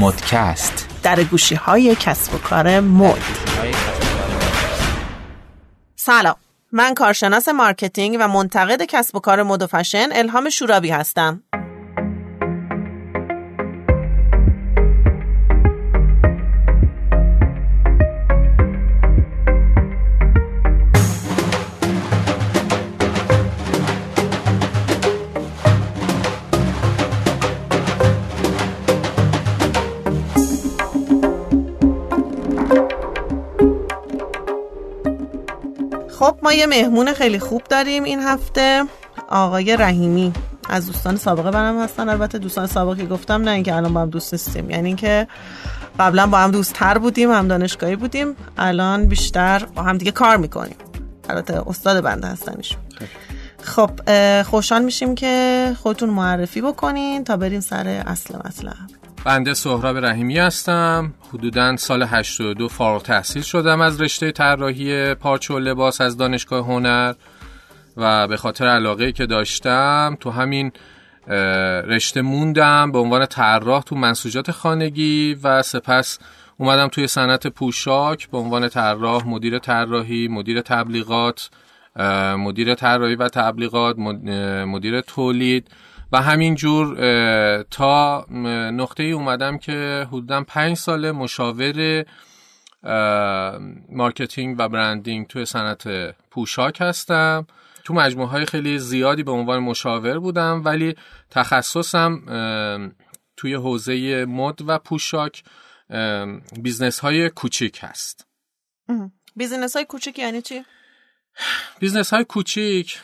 مدکست. درگوشی های کسب و کار مد. سلام. من کارشناس marketing و منتقد کسب و کار مد و فشن الهام شورابی هستم. ما یه مهمون خیلی خوب داریم این هفته. آقای رحیمی. از دوستان سابقه برم هستن. البته دوستان سابقه گفتم نه اینکه الان با هم دوست نیستیم. یعنی اینکه قبلا با هم دوست تر بودیم هم دانشگاهی بودیم. الان بیشتر با هم دیگه کار می‌کنیم. البته استاد بنده هستن ایشون خب خوشحال میشیم که خودتون معرفی بکنین تا بریم سر اصل مطلب. بنده سهراب رحیمی هستم. حدودا سال 82 فارغ تحصیل شدم از رشته طراحی پارچه و لباس از دانشگاه هنر و به خاطر علاقه که داشتم تو همین رشته موندم به عنوان طراح تو منسوجات خانگی و سپس اومدم توی صنعت پوشاک به عنوان طراح مدیر طراحی مدیر تبلیغات مدیر طراحی و تبلیغات مدیر تولید. و همینجور تا نقطه ای اومدم که حدودا پنج سال مشاور marketing و branding توی صنعت پوشاک هستم. تو مجموعه های خیلی زیادی به عنوان مشاور بودم ولی تخصصم توی حوزه مد و پوشاک business های کوچیک هست. business های کوچیک یعنی چی؟ business های کوچیک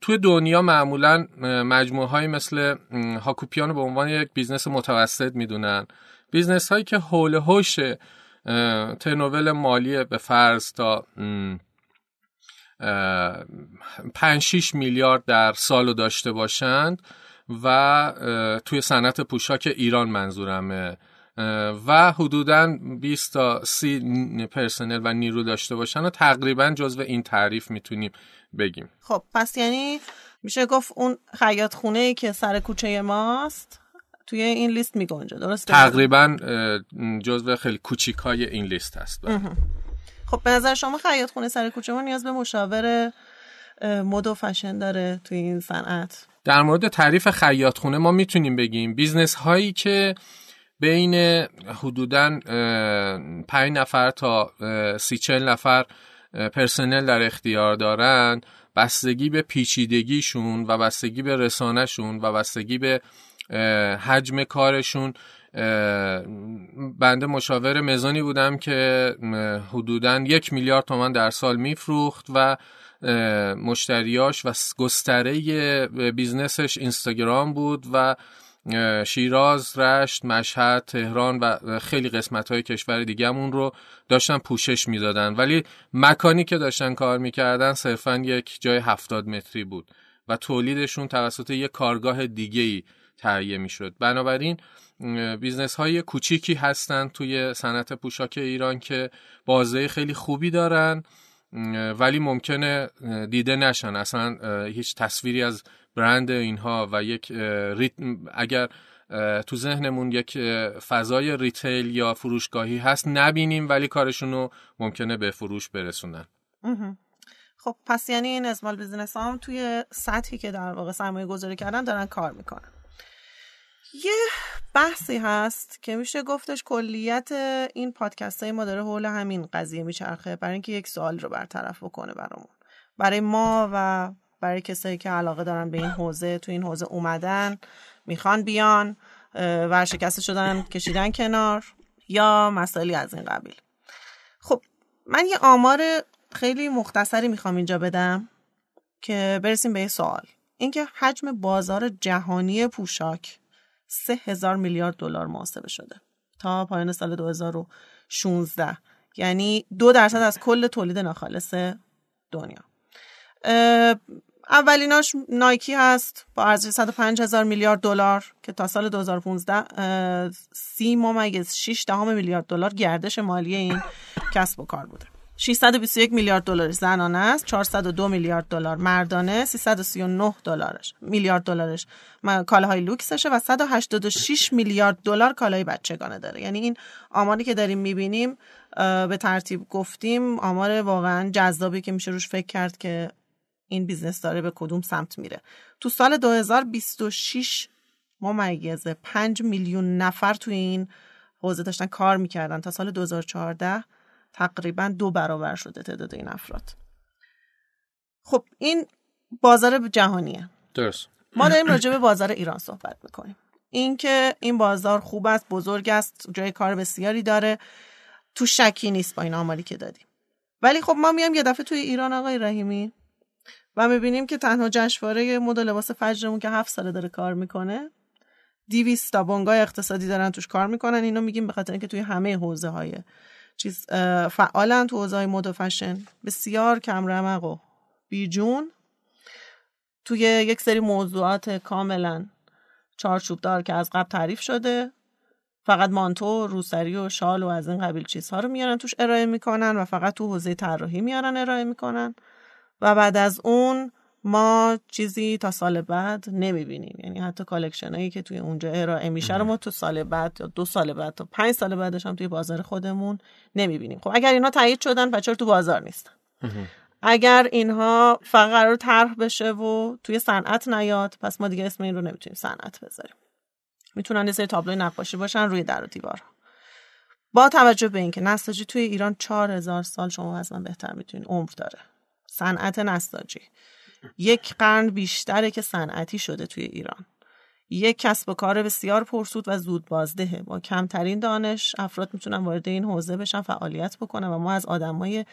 توی دنیا معمولا مجموعه های مثل هاکوپیان رو به عنوان یک business متوسط می‌دونن. business هایی که حول و حوش turnover مالی به فرض تا 5 6 میلیارد در سال داشته باشند و توی صنعت پوشاک ایران منظورمه. و حدودا 20 تا 30 پرسنل و نیرو داشته باشن و تقریبا جزو این تعریف می‌تونیم بگیم. خب پس یعنی میشه گفت اون خیاط خونه که سر کوچه ماست توی این لیست میگنجه درسته؟ تقریبا جزو خیلی کوچیک های این لیست هست. خب به نظر شما خیاط خونه سر کوچه ما نیاز به مشاور مد و فشن داره توی این صنعت؟ در مورد تعریف خیاط خونه ما می‌تونیم بگیم. business هایی که بین حدودا پنج نفر تا سی چل نفر پرسنل در اختیار دارن. بستگی به پیچیدگیشون و بستگی به رسانهشون و بستگی به حجم کارشون بنده مشاور مزانی بودم که حدودا یک میلیارد تومن در سال میفروخت و مشتریاش و گستره بیزنسش اینستاگرام بود و شیراز، رشت، مشهد، تهران و خیلی قسمت های کشور دیگهمون رو داشتن پوشش می‌دادن. ولی مکانی که داشتن کار می‌کردن صرفا یک جای هفتاد متری بود و تولیدشون توسط یک کارگاه دیگه ای تهیه می‌شد. بنابراین business های کوچیکی هستن توی صنعت پوشاک ایران که بازه خیلی خوبی دارن ولی ممکنه دیده نشن. اصلا هیچ تصویری از برند اینها و یک اگر تو ذهنمون یک فضای retail یا فروشگاهی هست نبینیم ولی کارشون رو ممکنه به فروش برسونن. خب پس یعنی این small business هم توی سطحی که در واقع سرمایه گذاری کردن دارن کار می‌کنن. یه بحثی هست که میشه گفتش کلیت این پادکست های ما داره حول همین قضیه میچرخه برای اینکه یک سوال رو برطرف بکنه برامون. برای ما و برای کسایی که علاقه دارن به این حوزه تو این حوزه اومدن می‌خوان بیان ورشکسته شدن کشیدن کنار یا مسائلی از این قبیل. خب من یه آمار خیلی مختصری می‌خوام اینجا بدم که برسیم به یه سوال. اینکه حجم بازار جهانی پوشاک سه هزار میلیارد دلار محاسبه شده تا پایان سال 2016 یعنی دو درصد از کل تولید ناخالص دنیا. اولیناش نایکی هست با ارزش 105 هزار میلیارد دلار که تا سال 2015 سی ممیز 6 دهم میلیارد دلار گردش مالی این کسب و کار بوده. 621 میلیارد دلار زنانه است 402 میلیارد دلار مردانه 339 دلارش میلیارد دلارش کالاهای لوکسشه و 186 میلیارد دلار کالای بچگانه داره. یعنی این آماری که داریم می‌بینیم به ترتیب گفتیم آمار واقعا جذابی که میشه روش فکر کرد که این business داره به کدوم سمت میره. تو سال 2026 ممیزه 5 میلیون نفر توی این حوزه داشتن کار می‌کردن. تا سال 2014 تقریبا دو برابر شده تعداد این افراد. خب این بازار جهانیه. درست. ما داریم راجع به بازار ایران صحبت می‌کنیم. اینکه این بازار خوب است بزرگ است جای کار بسیاری داره. تو شکی نیست با این آماری که دادیم. ولی خب ما میام یه دفعه توی ایران آقای رحیمی. و می‌بینیم که تنها جشنواره مد لباس فجرمون که هفت ساله داره کار می‌کنه دیویست تا بنگاه اقتصادی دارن توش کار می‌کنن. اینو میگیم به خاطر اینکه توی همه حوزه های چیز فعالن تو حوزه های مد و فشن. بسیار کم رمق و بیجون. توی یک سری موضوعات کاملا چارچوب دار که از قبل تعریف شده. فقط مانتو روسری و شال و از این قبیل چیزها رو میارن توش ارائه می‌کنن و فقط تو حوزه طراحی میارن ارائه می‌کنن. و بعد از اون ما چیزی تا سال بعد نمی‌بینیم. یعنی حتی collection هایی که توی اونجا ارائه میشه رو ما تو سال بعد یا دو سال بعد تا پنج سال بعدش هم توی بازار خودمون نمی‌بینیم. خب اگر اینها تایید شدن بچه تو بازار نیستن؟ اگر اینها فقط قرار طرح بشه و توی صنعت نیاد پس ما دیگه اسم این رو نمی‌تونیم صنعت بذاریم. می‌تونن یه سری تابلوی نقاشی باشن روی در و دیوار. با توجه به اینکه نساجی توی ایران 4000 سال شما از من بهتر می‌تونین عمر داره. صنعت نساجی. یک قرن بیشتره که صنعتی شده توی ایران. یک کسب و کار بسیار پرسود و زود بازدهه. با کمترین دانش افراد می‌تونن وارد این حوزه بشن فعالیت بکنن و ما از آدمای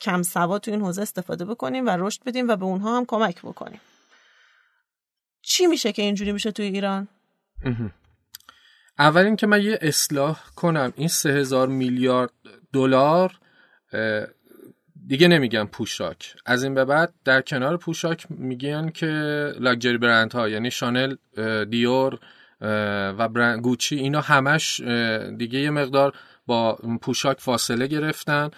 کم سواد تو این حوزه استفاده بکنیم و رشد بدیم و به اونها هم کمک بکنیم. چی میشه که اینجوری میشه توی ایران؟ اول اینکه من یه اصلاح کنم. این سه هزار میلیارد دلار دیگه نمیگن پوشاک. از این به بعد در کنار پوشاک میگن که لاکچری برند ها یعنی شانل دیور و برند گوچی اینا همش دیگه یه مقدار با پوشاک فاصله گرفتن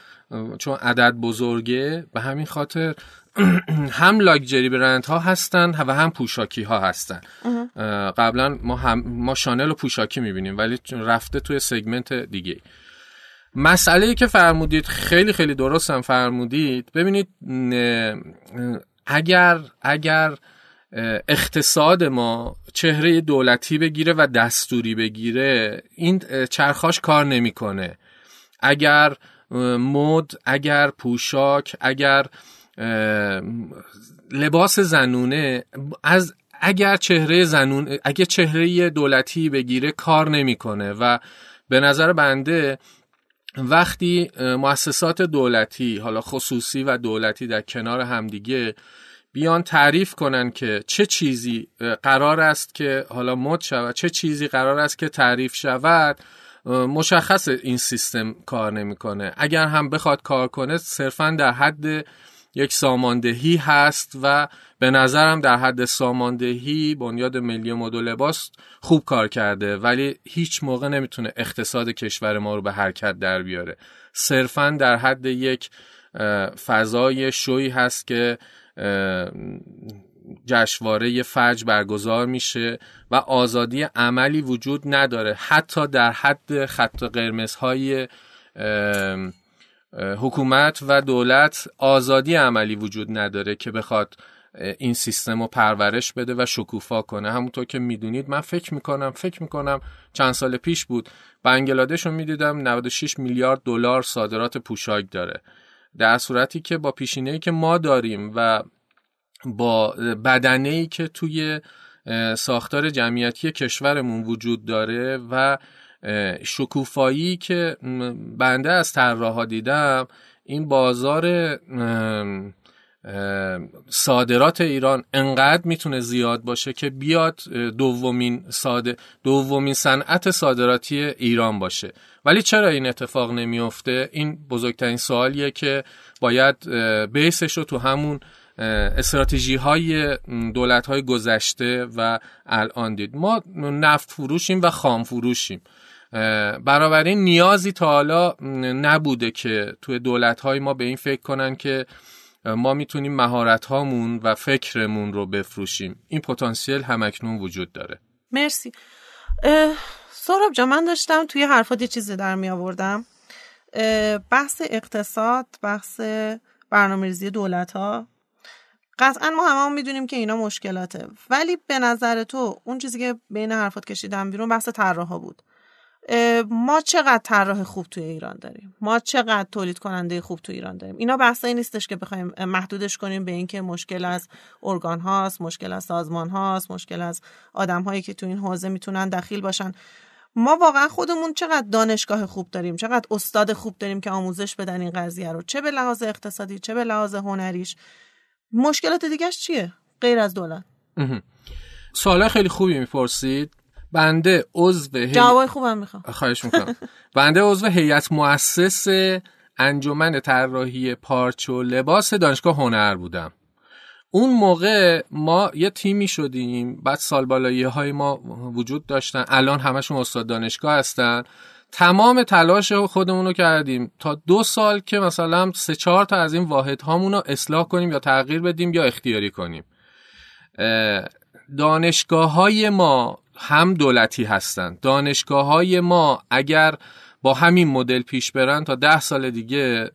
چون عدد بزرگه. به همین خاطر هم لاکچری برند ها هستن و هم پوشاکی ها هستن قبلا ما هم ما شانل و پوشاکی می‌بینیم ولی رفته توی سگمنت دیگه مسئله که فرمودید خیلی خیلی درست هم فرمودید. ببینید اگر اگر اقتصاد ما چهره دولتی بگیره و دستوری بگیره این چرخاش کار نمی‌کنه. اگر مد اگر پوشاک اگر لباس زنونه از اگر چهره زنون اگر چهره دولتی بگیره کار نمی‌کنه. و به نظر بنده وقتی مؤسسات دولتی حالا خصوصی و دولتی در کنار همدیگه بیان تعریف کنن که چه چیزی قرار است که حالا مد شود چه چیزی قرار است که تعریف شود مشخص این سیستم کار نمی‌کنه. اگر هم بخواد کار کنه صرفا در حد یک ساماندهی هست و به نظرم در حد ساماندهی بنیاد ملی مد و لباس خوب کار کرده ولی هیچ موقع نمی‌تونه اقتصاد کشور ما رو به حرکت در بیاره. صرفا در حد یک فضای شوی هست که جشنواره فج برگزار میشه و آزادی عملی وجود نداره. حتی در حد خط قرمزهای حکومت و دولت آزادی عملی وجود نداره که بخواد این سیستم رو پرورش بده و شکوفا کنه. همونطور که می‌دونید من فکر می‌کنم فکر می‌کنم چند سال پیش بود بنگلادش رو می‌دیدم 96 میلیارد دلار صادرات پوشاک داره. در صورتی که با پیشینه که ما داریم و با بدنه ای که توی ساختار جمعیتی کشورمون وجود داره و شکوفایی که بنده از طراحا دیدم این بازار صادرات ایران انقدر می‌تونه زیاد باشه که بیاد دومین ساده دومین صنعت صادراتی ایران باشه. ولی چرا این اتفاق نمیفته این بزرگترین سوالیه که باید بیسش رو تو همون استراتژی های دولت های گذشته و الان دید. ما نفت فروشیم و خام فروشیم. بنابراین نیازی تا حالا نبوده که توی دولت های ما به این فکر کنن که ما می‌تونیم مهارت هامون و فکرمون رو بفروشیم. این پتانسیل همکنون وجود داره. مرسی. سوراب جا من داشتم توی حرفات یه چیزی در می آوردم. بحث اقتصاد بحث برنامه ریزی دولت ها قطعا ما همه می‌دونیم که اینا مشکلاته. ولی به نظر تو اون چیزی که بین حرفات کشیدم بیرون بحث طراحا بود. ما چقدر طراح خوب توی ایران داریم؟ ما چقدر تولید کننده خوب توی ایران داریم؟ اینا بحثایی نیستش که بخوایم محدودش کنیم به اینکه مشکل از ارگان هاست مشکل از سازمان هاست مشکل از آدم هایی که تو این حوزه می‌تونن دخیل باشن. ما واقعا خودمون چقدر دانشگاه خوب داریم؟ چقدر استاد خوب داریم که آموزش بدن این قضیه رو؟ چه به لحاظ اقتصادی چه به لحاظ هنریش؟ مشکلات دیگهش چیه؟ غیر از دولت. سوال خیلی خوبی می‌پرسید. بنده عضو هی... جوابای خوبم می‌خوام. خواهش می‌کنم. بنده عضو هیئت مؤسس انجمن طراحی پارچ و لباس دانشگاه هنر بودم. اون موقع ما یه تیمی شدیم. بعد سالبالایی های ما وجود داشتن. الان همشون استاد دانشگاه هستن. تمام تلاش خودمون رو کردیم. تا دو سال که مثلا سه چهار تا از این واحد هامون رو اصلاح کنیم یا تغییر بدیم یا اختیاری کنیم. دانشگاه های ما هم دولتی هستند دانشگاه های ما اگر با همین مدل پیش برن تا ده سال دیگه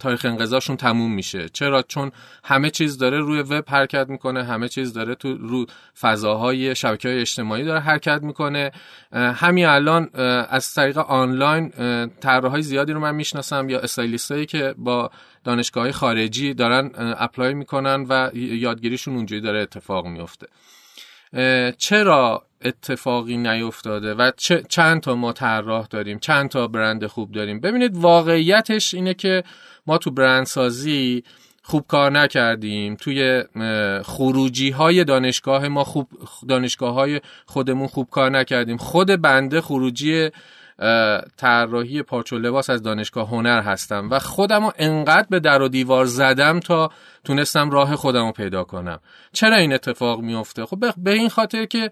تاریخ انقضاشون تموم میشه. چرا؟ چون همه چیز داره روی وب حرکت می‌کنه همه چیز داره تو رو فضاهای شبکه های اجتماعی داره حرکت می‌کنه. همین الان از طریق آنلاین طراحهای زیادی رو من می‌شناسم یا استایلیست که با دانشگاه خارجی دارن اپلای می‌کنن و یادگیریشون اونجوری داره اتفاق میفته چرا اتفاقی نیفتاده و چند تا ما طراح داریم چند تا برند خوب داریم؟ ببینید واقعیتش اینه که ما تو برندسازی خوب کار نکردیم. توی خروجی های دانشگاه ما خوب دانشگاه های خودمون خوب کار نکردیم. خود بنده خروجی طراحی پارچ و لباس از دانشگاه هنر هستم و خودم رو انقدر به در و دیوار زدم تا تونستم راه خودم رو پیدا کنم. چرا این اتفاق میفته خب به این خاطر که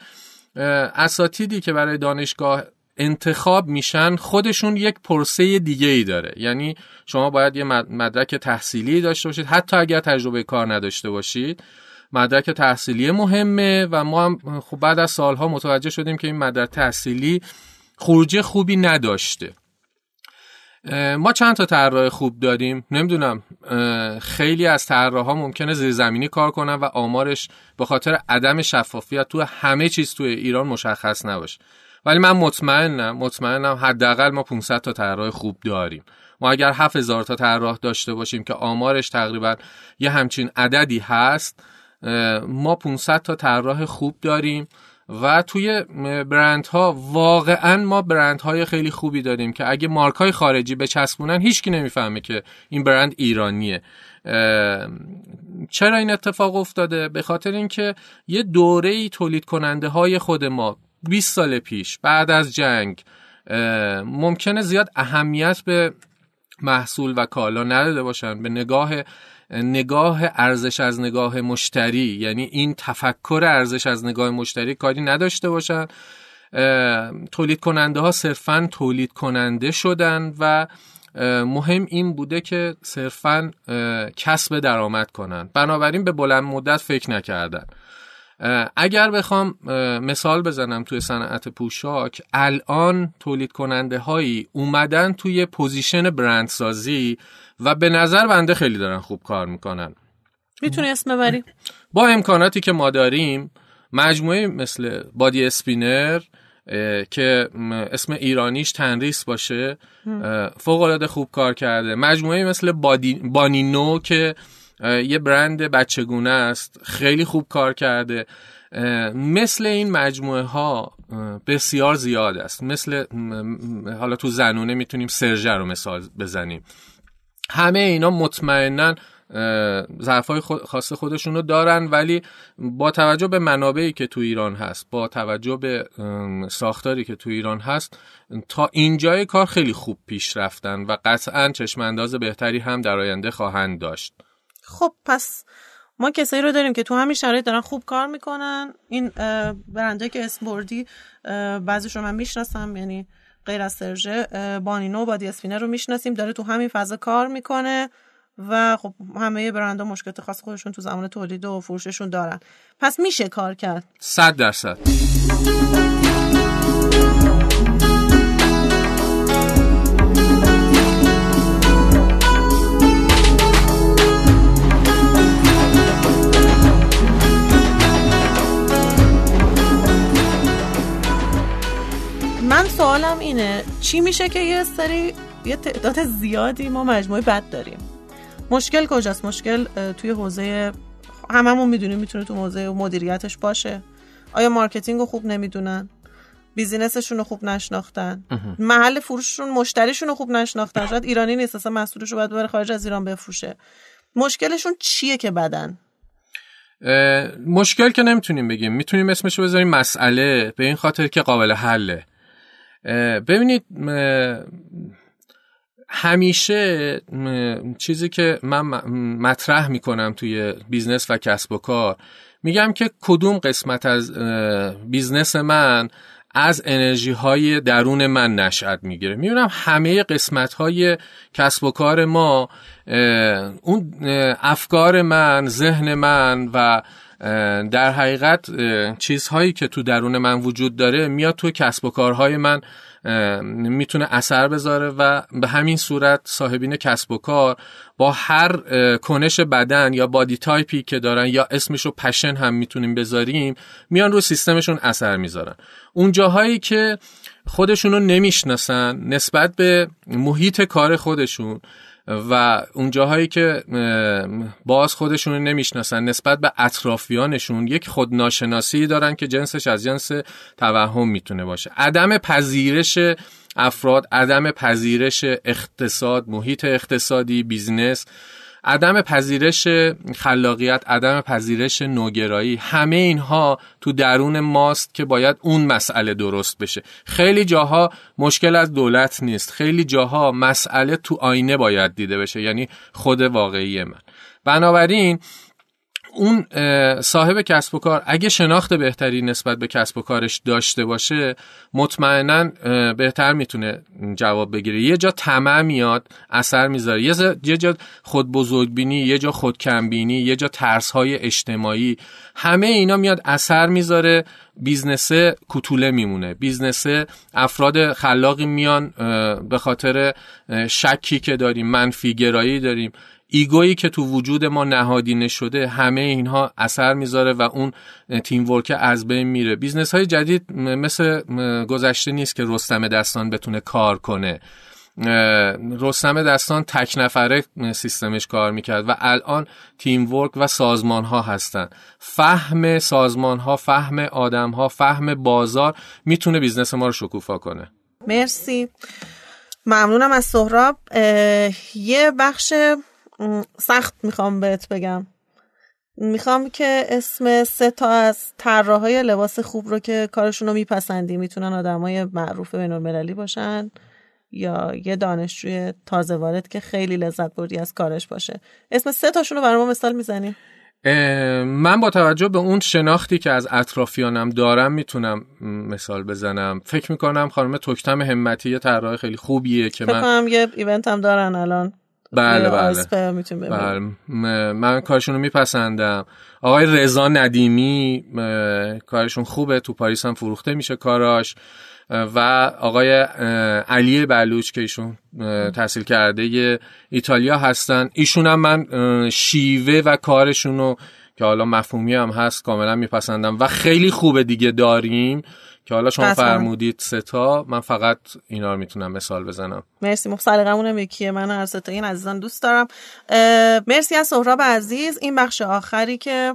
اساتیدی که برای دانشگاه انتخاب میشن خودشون یک پرسه دیگه ای داره. یعنی شما باید یه مدرک تحصیلی داشته باشید. حتی اگر تجربه کار نداشته باشید مدرک تحصیلی مهمه و ما هم خب بعد از سالها متوجه شدیم که این مدرک تحصیلی خروجی خوبی نداشته. ما چند تا طراح خوب داریم نمی‌دونم خیلی از طراحها ممکنه زیرزمینی کار کنن و آمارش به خاطر عدم شفافیت تو همه چیز توی ایران مشخص نباشه. ولی من مطمئنم مطمئنم حداقل ما 500 تا طراح خوب داریم. ما اگر 7000 تا طراح داشته باشیم که آمارش تقریبا یه همچین عددی هست ما 500 تا طراح خوب داریم. و توی برند ها واقعا ما برند های خیلی خوبی داریم که اگه مارک های خارجی بچسبونن هیچکی نمی‌فهمه که این برند ایرانیه. چرا این اتفاق افتاده؟ به خاطر اینکه یه دوره ای تولید کننده های خود ما 20 سال پیش بعد از جنگ ممکنه زیاد اهمیت به محصول و کالا نداده باشن. به نگاه نگاه ارزش از نگاه مشتری یعنی این تفکر ارزش از نگاه مشتری کاری نداشته باشن. تولید کننده ها صرفا تولید کننده شدن و مهم این بوده که صرفا کسب درآمد کنن. بنابراین به بلند مدت فکر نکردن. اگر بخوام مثال بزنم توی صنعت پوشاک الان تولید کننده هایی اومدن توی position برندسازی و به نظر بنده خیلی دارن خوب کار می‌کنن. می‌تونی اسم ببری؟ با امکاناتی که ما داریم مجموعه مثل بادی اسپینر که اسم ایرانیش تنریس باشه فوق العاده خوب کار کرده. مجموعه مثل بادی بانینو که یه برند بچگونه است خیلی خوب کار کرده. مثل این مجموعه ها بسیار زیاد است. مثل حالا تو زنونه می‌تونیم سرژه رو مثال بزنیم. همه اینا مطمئنا ظرفای خاص خودشون رو دارن ولی با توجه به منابعی که تو ایران هست با توجه به ساختاری که تو ایران هست تا اینجای کار خیلی خوب پیش رفتن و قطعا چشم انداز بهتری هم در آینده خواهند داشت. خب پس ما کسایی رو داریم که تو همین شرایط دارن خوب کار می‌کنن. این برنده که اسم بردی بعضیش رو من می‌شناسم یعنی غیر از سرژه بانینو بادی اسفینر رو می‌شناسیم داره تو همین فضا کار می‌کنه و خب همه برندها مشکلات خاص خودشون تو زمان تولید و فروششون دارن. پس میشه کار کرد. صد درصد. سوالم اینه چی میشه که یه سری یه تعداد زیادی ما مجموعه بد داریم؟ مشکل کجاست؟ مشکل توی حوزه هممون می‌دونیم می‌تونه تو حوزه مدیریتش باشه. آیا marketing رو خوب نمی‌دونن؟ بیزینسشون رو خوب نشناختن. محل فروششون مشتریشون رو خوب نشناختن. شاید ایرانی نیست اصلا محصولش رو باید بره خارج از ایران بفروشه. مشکلشون چیه که بدن؟ مشکل که نمی‌تونیم بگیم. می‌تونیم اسمش رو بذاریم مسئله به این خاطر که قابل حله. ببینید همیشه چیزی که من مطرح می‌کنم توی business و کسب و کار میگم که کدوم قسمت از business من از انرژی های درون من نشأت می‌گیره. می‌بینم همه قسمت های کسب و کار ما اون افکار من ذهن من و در حقیقت چیزهایی که تو درون من وجود داره میاد تو کسب و کارهای من می‌تونه اثر بذاره و به همین صورت صاحبین کسب و کار با هر کنش بدن یا body type ی که دارن یا اسمشو passion هم می‌تونیم بذاریم میان رو سیستمشون اثر می‌ذارن. اون جاهایی که خودشونو نمی‌شناسن نسبت به محیط کار خودشون و اون جاهایی که باز خودشون رو نمی‌شناسن نسبت به اطرافیانشون یک خودناشناسی دارن که جنسش از جنس توهم می‌تونه باشه. عدم پذیرش افراد عدم پذیرش اقتصاد محیط اقتصادی business عدم پذیرش خلاقیت عدم پذیرش نوگرایی همه اینها تو درون ماست که باید اون مسئله درست بشه. خیلی جاها مشکل از دولت نیست. خیلی جاها مسئله تو آینه باید دیده بشه. یعنی خود واقعی من. بنابراین اون صاحب کسب و کار اگه شناخت بهتری نسبت به کسب و کارش داشته باشه مطمئنا بهتر می‌تونه جواب بگیره. یه جا طمع میاد اثر می‌ذاره. یه جا خود بزرگبینی یه جا خود کمبینی یه جا ترس های اجتماعی همه اینا میاد اثر می‌ذاره. business کوتوله میمونه. business افراد خلاقی میان به خاطر شکی که داریم منفی گرایی داریم. ego یی که تو وجود ما نهادینه شده همه اینها اثر می‌ذاره و اون teamwork از بین میره. business های جدید مثل گذشته نیست که رستم دستان بتونه کار کنه. رستم دستان تک نفره سیستمش کار می‌کرد و الان teamwork و سازمان ها هستن. فهم سازمان ها فهم آدم ها فهم بازار می‌تونه business ما رو شکوفا کنه. مرسی. ممنونم از سهراب. یه بخش سخت می‌خوام بهت بگم. می‌خوام که اسم سه تا از طراحهای لباس خوب رو که کارشون رو میپسندی می‌تونن آدمای معروف بین المللی باشن یا یه دانشجوی تازه وارد که خیلی لذت بردی از کارش باشه. اسم سه تاشون رو برای ما مثال می‌زنی من با توجه به اون شناختی که از اطرافیانم دارم می‌تونم مثال بزنم. فکر می‌کنم خانم تکتم همتی یه طراح خیلی خوبیه که من یه ایونت هم دارن الان. بله بله. بله. من کارشون رو میپسندم. آقای رضا ندیمی کارشون خوبه تو پاریس هم فروخته میشه کاراش. و آقای علی بلوچ که ایشون تحصیل کرده ایتالیا هستن. ایشون هم من شیوه و کارشون رو که حالا مفهومی هم هست کاملا میپسندم. و خیلی خوبه دیگه داریم. که حالا شما فرمودید ستا من فقط اینا رو می‌تونم مثال بزنم. مرسی مخصلقمون هم یکیه من هر ستا این عزیزان دوست دارم. مرسی از سهراب عزیز. این بخش آخری که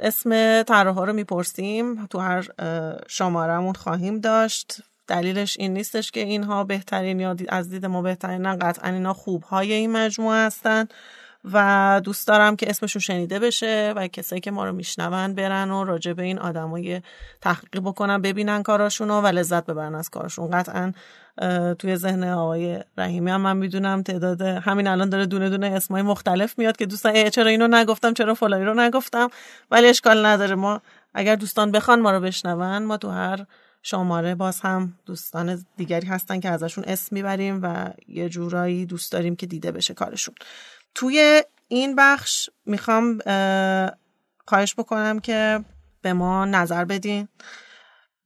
اسم طراحا رو می‌پرسیم. تو هر شمارمون خواهیم داشت. دلیلش این نیستش که اینها بهترین یا از دید ما بهترین قطعا اینا خوبهای این مجموعه هستن. و دوست دارم که اسمشون شنیده بشه و کسایی که ما رو میشنون برن و راجع به این آدمای تحقیق بکنن ببینن کاراشون و لذت ببرن از کارشون. قطعا توی ذهن آقای رحیمی هم من می‌دونم تعداد همین الان داره دونه دونه اسمای مختلف میاد که دوستان چرا اینو نگفتم چرا فلانی رو نگفتم؟ ولی اشکال نداره. ما اگر دوستان بخوان ما رو بشنون ما تو هر شماره باز هم دوستان دیگری هستن که ازشون اسم می‌بریم و یه جورایی دوست داریم که دیده بشه کارشون. توی این بخش می‌خوام خواهش بکنم که به ما نظر بدین.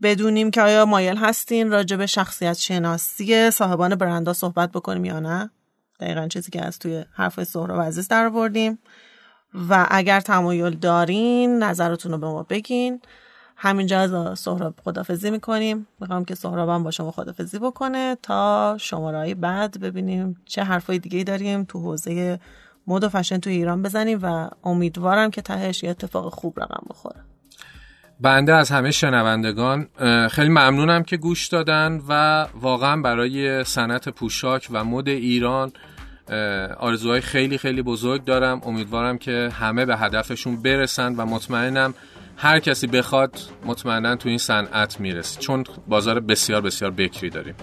بدونیم که آیا مایل هستین راجع به شخصیت شناسی صاحبان برندها صحبت بکنیم یا نه. دقیقا چیزی که از توی حرف سهراب عزیز در بردیم و اگر تمایل دارین نظرتون رو به ما بگین. همینجا از سهراب خدافزی می‌کنیم. می‌خوام که سهراب هم با شما خدافزی بکنه تا شماره بعد ببینیم چه حرفای دیگه داریم تو حوزه مد و فشن تو ایران بزنیم و امیدوارم که تهش یه اتفاق خوب رقم بخوره. بنده از همه شنوندگان خیلی ممنونم که گوش دادن و واقعا برای صنعت پوشاک و مد ایران آرزوهای خیلی خیلی بزرگ دارم. امیدوارم که همه به هدفشون برسن و مطمئنم هر کسی بخواد مطمئنا تو این صنعت می‌رسه. چون بازار بسیار بسیار بکری داریم.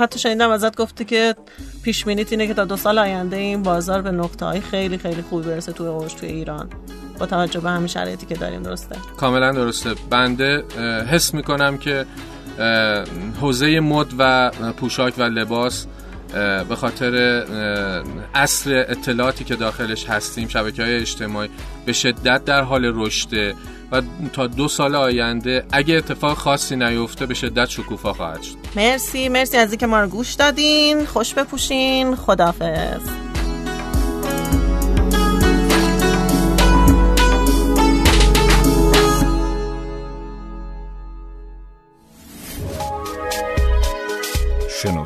حتی شنیدم ازت گفتی که پیش اینه که تا دو سال آینده این بازار به نقطه های خیلی خیلی خوبی برسه توی اوج توی ایران. با توجه به همین شرایطی که داریم درسته؟ کاملا درسته. بنده حس می‌کنم که حوزه مد و پوشاک و لباس به خاطر اصل اطلاعاتی که داخلش هستیم شبکه های اجتماعی به شدت در حال رشده و تا دو سال آینده اگه اتفاق خاصی نیفته به شدت شکوفا خواهد شد. مرسی مرسی از اینکه ما رو گوش دادین. خوش بپوشین. خدافظ